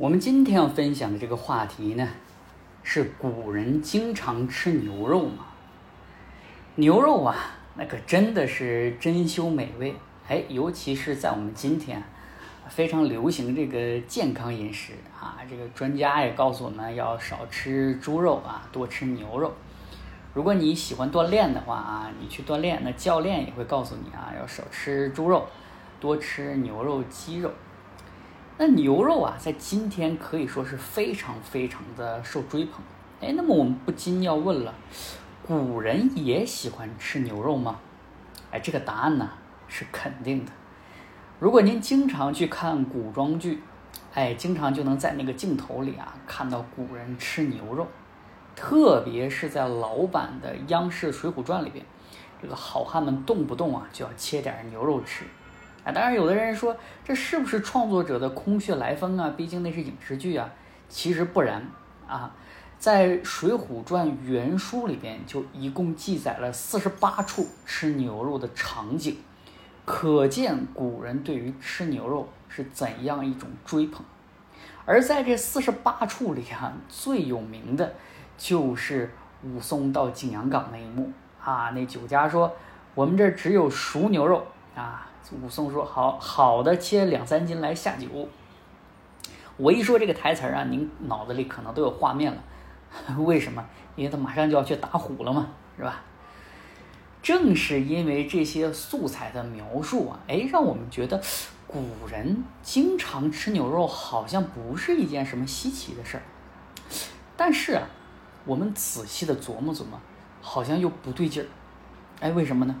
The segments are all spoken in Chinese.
我们今天要分享的这个话题呢，是古人经常吃牛肉吗？牛肉啊，那可真的是珍馐美味。哎，尤其是在我们今天非常流行这个健康饮食啊，这个专家也告诉我们要少吃猪肉啊，多吃牛肉。如果你喜欢锻炼的话啊，你去锻炼，那教练也会告诉你啊，要少吃猪肉，多吃牛肉、鸡肉。那牛肉啊，在今天可以说是非常非常的受追捧。哎，那么我们不禁要问了：古人也喜欢吃牛肉吗？哎，这个答案呢是肯定的。如果您经常去看古装剧，哎，经常就能在那个镜头里啊看到古人吃牛肉，特别是在老版的央视《水浒传》里边，这个好汉们动不动啊就要切点牛肉吃。啊，当然，有的人说这是不是创作者的空穴来风啊？毕竟那是影视剧啊。其实不然啊，在《水浒传》原书里边就一共记载了四十八处吃牛肉的场景，可见古人对于吃牛肉是怎样一种追捧。而在这四十八处里啊，最有名的就是武松到景阳冈那一幕啊，那酒家说我们这只有熟牛肉啊。武松说：“好好的，切两三斤来下酒。”我一说这个台词啊，您脑子里可能都有画面了。为什么？因为他马上就要去打虎了嘛，是吧？正是因为这些素材的描述啊，哎，让我们觉得古人经常吃牛肉好像不是一件什么稀奇的事儿。但是啊，我们仔细的琢磨琢磨，好像又不对劲儿。哎，为什么呢？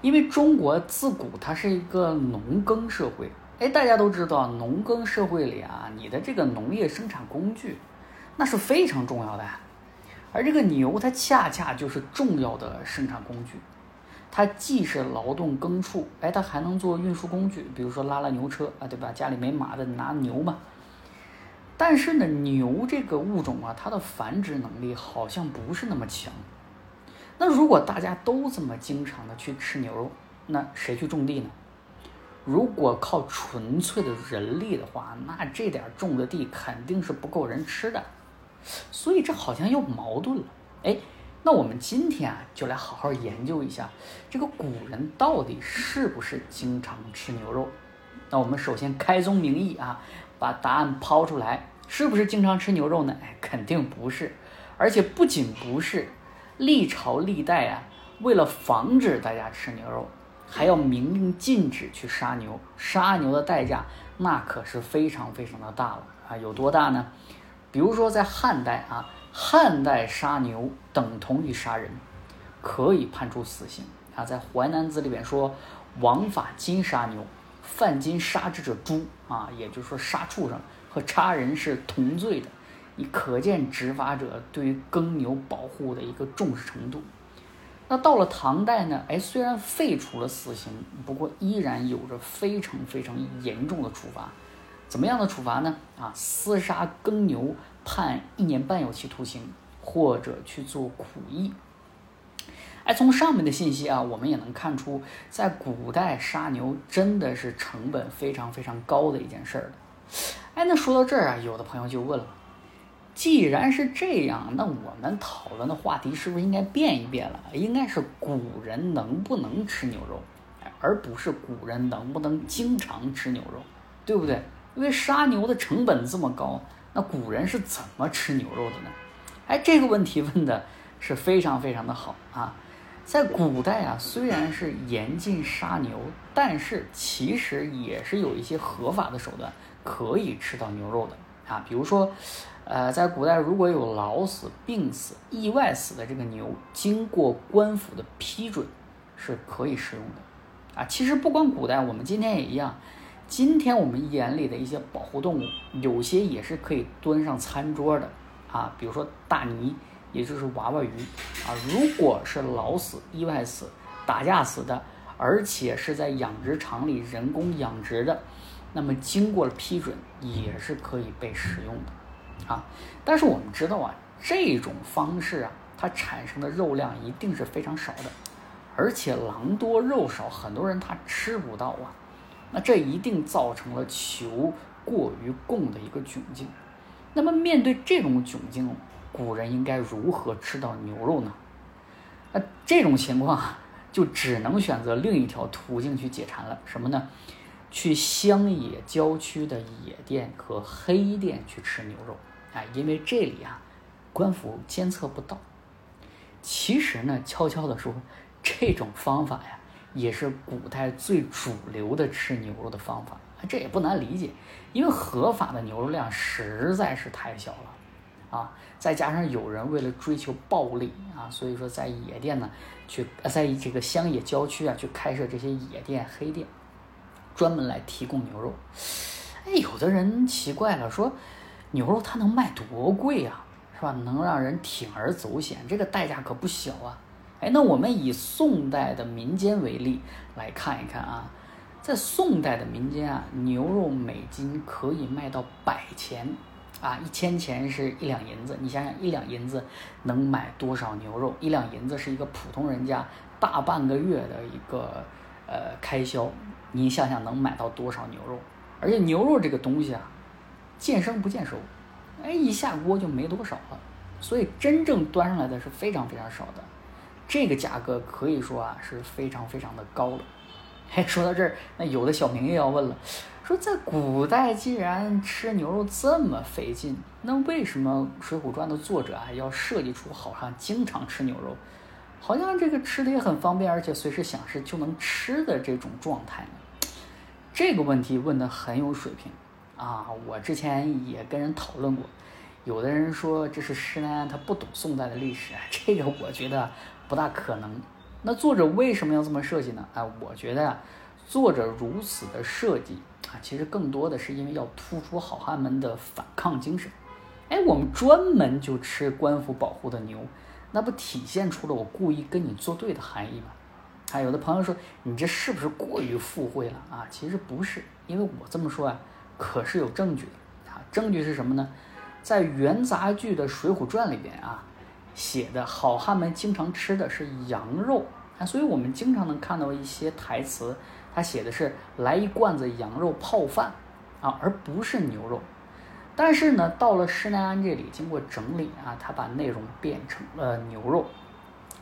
因为中国自古它是一个农耕社会，哎，大家都知道，农耕社会里啊，你的这个农业生产工具，那是非常重要的。而这个牛，它恰恰就是重要的生产工具，它既是劳动耕畜，哎，它还能做运输工具，比如说拉拉牛车啊，对吧？家里没马的，拿牛嘛。但是呢，牛这个物种啊，它的繁殖能力好像不是那么强。那如果大家都这么经常的去吃牛肉，那谁去种地呢？如果靠纯粹的人力的话，那这点种的地肯定是不够人吃的，所以这好像又矛盾了。哎，那我们今天啊，就来好好研究一下这个古人到底是不是经常吃牛肉。那我们首先开宗明义啊，把答案抛出来，是不是经常吃牛肉呢？哎，肯定不是，而且不仅不是。历朝历代啊，为了防止大家吃牛肉，还要明令禁止去杀牛。杀牛的代价那可是非常非常的大了啊！有多大呢？比如说在汉代啊，汉代杀牛等同于杀人，可以判处死刑啊。在《淮南子》里边说：“王法禁杀牛，犯禁杀之者诛啊。”也就是说，杀畜生和杀人是同罪的。你可见执法者对于耕牛保护的一个重视程度。那到了唐代呢？哎，虽然废除了死刑，不过依然有着非常非常严重的处罚。怎么样的处罚呢？啊，厮杀耕牛判一年半有期徒刑，或者去做苦役。哎，从上面的信息啊，我们也能看出，在古代杀牛真的是成本非常非常高的一件事儿哎，那说到这儿啊，有的朋友就问了。既然是这样，那我们讨论的话题是不是应该变一变了？应该是古人能不能吃牛肉，而不是古人能不能经常吃牛肉，对不对？因为杀牛的成本这么高，那古人是怎么吃牛肉的呢？哎，这个问题问的是非常非常的好啊！在古代啊，虽然是严禁杀牛，但是其实也是有一些合法的手段可以吃到牛肉的啊，比如说。呃，在古代，如果有老死、病死、意外死的这个牛，经过官府的批准，是可以食用的。啊，其实不光古代，我们今天也一样。今天我们眼里的一些保护动物，有些也是可以端上餐桌的。啊，比如说大鲵，也就是娃娃鱼。啊，如果是老死、意外死、打架死的，而且是在养殖场里人工养殖的，那么经过了批准，也是可以被食用的。啊，但是我们知道啊，这种方式啊，它产生的肉量一定是非常少的，而且狼多肉少，很多人他吃不到啊。那这一定造成了求过于供的一个窘境。那么面对这种窘境，古人应该如何吃到牛肉呢？那这种情况就只能选择另一条途径去解馋了，什么呢？去乡野郊区的野店和黑店去吃牛肉啊，因为这里啊，官府监测不到。其实呢，悄悄的说，这种方法呀，也是古代最主流的吃牛肉的方法。这也不难理解，因为合法的牛肉量实在是太小了啊，再加上有人为了追求暴利啊，所以说在野店呢，去在这个乡野郊区啊，去开设这些野店、黑店。专门来提供牛肉，哎，有的人奇怪了，说牛肉它能卖多贵呀，是吧？能让人铤而走险，这个代价可不小啊。哎，那我们以宋代的民间为例来看一看啊，在宋代的民间啊，牛肉每斤可以卖到百钱啊，一千钱是一两银子，你想想一两银子能买多少牛肉？一两银子是一个普通人家大半个月的一个呃开销。你想想能买到多少牛肉？而且牛肉这个东西啊，见生不见熟，哎，一下锅就没多少了。所以真正端上来的是非常非常少的，这个价格可以说啊是非常非常的高了。哎，说到这儿，那有的小明又要问了，说在古代既然吃牛肉这么费劲，那为什么《水浒传》的作者啊要设计出好像经常吃牛肉？好像这个吃的也很方便，而且随时想吃就能吃的这种状态呢？这个问题问的很有水平啊！我之前也跟人讨论过，有的人说这是施耐庵他不懂宋代的历史，这个我觉得不大可能。那作者为什么要这么设计呢？啊，我觉得呀，作者如此的设计啊，其实更多的是因为要突出好汉们的反抗精神。哎，我们专门就吃官府保护的牛。那不体现出了我故意跟你作对的含义吗？啊有的朋友说你这是不是过于附会了啊？其实不是，因为我这么说啊，可是有证据的啊。证据是什么呢？在元杂剧的《水浒传》里边啊，写的好汉们经常吃的是羊肉啊，所以我们经常能看到一些台词，他写的是来一罐子羊肉泡饭啊，而不是牛肉。但是呢，到了施耐庵这里，经过整理啊，他把内容变成了牛肉，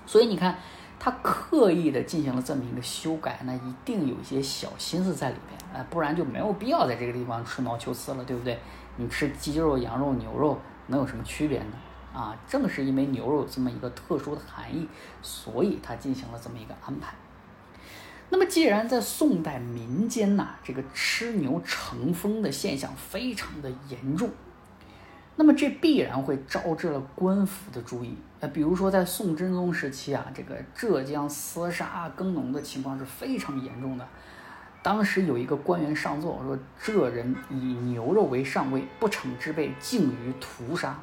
所以你看，他刻意的进行了这么一个修改，那一定有一些小心思在里边啊，不然就没有必要在这个地方吹毛求疵了，对不对？你吃鸡肉、羊肉、牛肉能有什么区别呢？啊，正是因为牛肉有这么一个特殊的含义，所以他进行了这么一个安排。那么，既然在宋代民间呐，这个吃牛成风的现象非常的严重，那么这必然会招致了官府的注意。呃，比如说在宋真宗时期啊，这个浙江厮杀耕农的情况是非常严重的。当时有一个官员上奏说，这人以牛肉为上位，不逞之辈，敬于屠杀。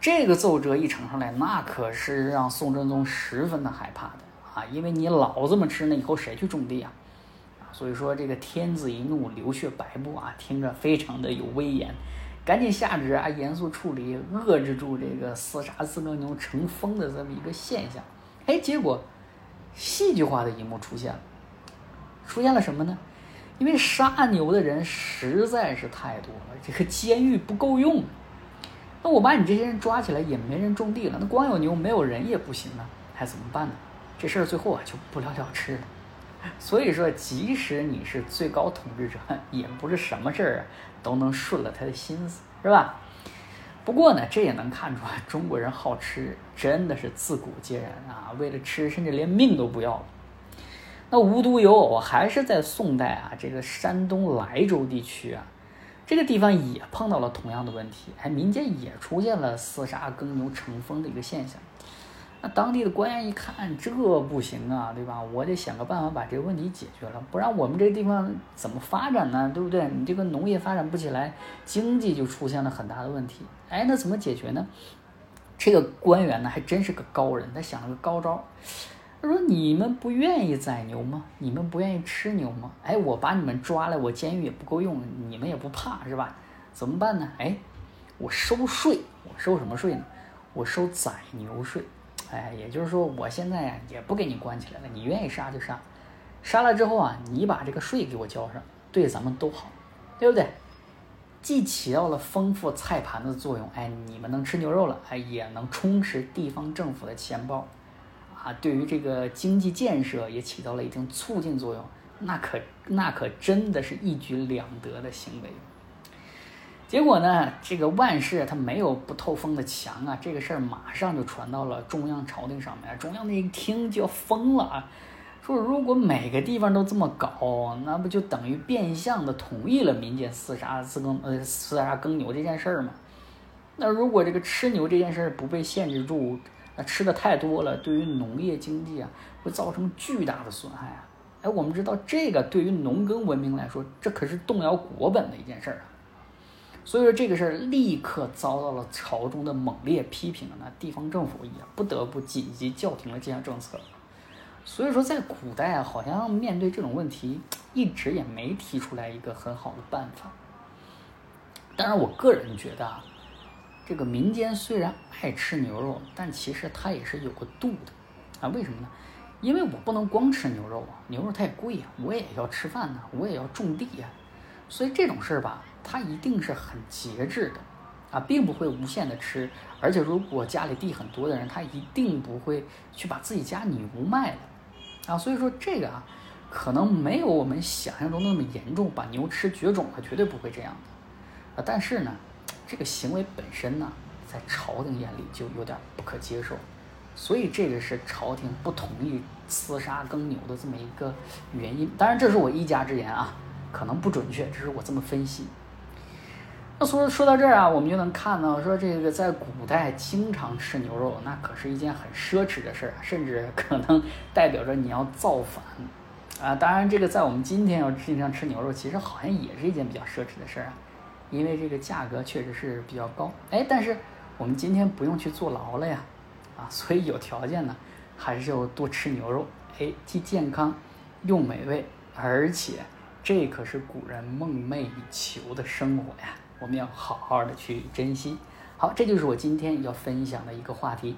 这个奏折一呈上来，那可是让宋真宗十分的害怕的。啊，因为你老这么吃，那以后谁去种地啊？啊，所以说这个天子一怒，流血百步啊，听着非常的有威严，赶紧下旨啊，严肃处理，遏制住这个厮杀自耕牛成风的这么一个现象。哎，结果戏剧化的一幕出现了，出现了什么呢？因为杀牛的人实在是太多了，这个监狱不够用，那我把你这些人抓起来也没人种地了，那光有牛没有人也不行啊，还怎么办呢？这事儿最后啊就不了了之了，所以说，即使你是最高统治者，也不是什么事儿啊都能顺了他的心思，是吧？不过呢，这也能看出来中国人好吃真的是自古皆然啊，为了吃甚至连命都不要了。那无独有偶，还是在宋代啊，这个山东莱州地区啊，这个地方也碰到了同样的问题，哎，民间也出现了厮杀耕牛成风的一个现象。那当地的官员一看，这不行啊，对吧？我得想个办法把这个问题解决了，不然我们这个地方怎么发展呢？对不对？你这个农业发展不起来，经济就出现了很大的问题。哎，那怎么解决呢？这个官员呢，还真是个高人，他想了个高招。他说：“你们不愿意宰牛吗？你们不愿意吃牛吗？哎，我把你们抓来，我监狱也不够用，你们也不怕是吧？怎么办呢？哎，我收税，我收什么税呢？我收宰牛税。”哎，也就是说，我现在呀也不给你关起来了，你愿意杀就杀，杀了之后啊，你把这个税给我交上，对咱们都好，对不对？既起到了丰富菜盘的作用，哎，你们能吃牛肉了，哎，也能充实地方政府的钱包，啊，对于这个经济建设也起到了一定促进作用，那可那可真的是一举两得的行为。结果呢，这个万事它没有不透风的墙啊，这个事儿马上就传到了中央朝廷上面，中央那一听就要疯了啊。说如果每个地方都这么搞，那不就等于变相的同意了民间厮杀自耕呃厮杀耕牛这件事儿吗？那如果这个吃牛这件事儿不被限制住，那吃的太多了，对于农业经济啊会造成巨大的损害啊！哎，我们知道这个对于农耕文明来说，这可是动摇国本的一件事儿啊！所以说这个事儿立刻遭到了朝中的猛烈批评，那地方政府也不得不紧急叫停了这项政策。所以说，在古代啊，好像面对这种问题，一直也没提出来一个很好的办法。当然，我个人觉得啊，这个民间虽然爱吃牛肉，但其实它也是有个度的啊。为什么呢？因为我不能光吃牛肉啊，牛肉太贵啊，我也要吃饭呢，我也要种地呀。所以这种事儿吧，它一定是很节制的啊，并不会无限的吃。而且，如果家里地很多的人，他一定不会去把自己家牛卖了。啊，所以说这个啊，可能没有我们想象中那么严重，把牛吃绝种了，绝对不会这样的。啊，但是呢，这个行为本身呢，在朝廷眼里就有点不可接受，所以这个是朝廷不同意厮杀耕牛的这么一个原因。当然，这是我一家之言啊，可能不准确，只是我这么分析。说说到这儿啊，我们就能看到，说这个在古代经常吃牛肉，那可是一件很奢侈的事儿，甚至可能代表着你要造反啊。当然，这个在我们今天要经常吃牛肉，其实好像也是一件比较奢侈的事儿啊，因为这个价格确实是比较高。哎，但是我们今天不用去坐牢了呀，啊，所以有条件呢，还是要多吃牛肉。哎，既健康又美味，而且这可是古人梦寐以求的生活呀。我们要好好的去珍惜。好，这就是我今天要分享的一个话题。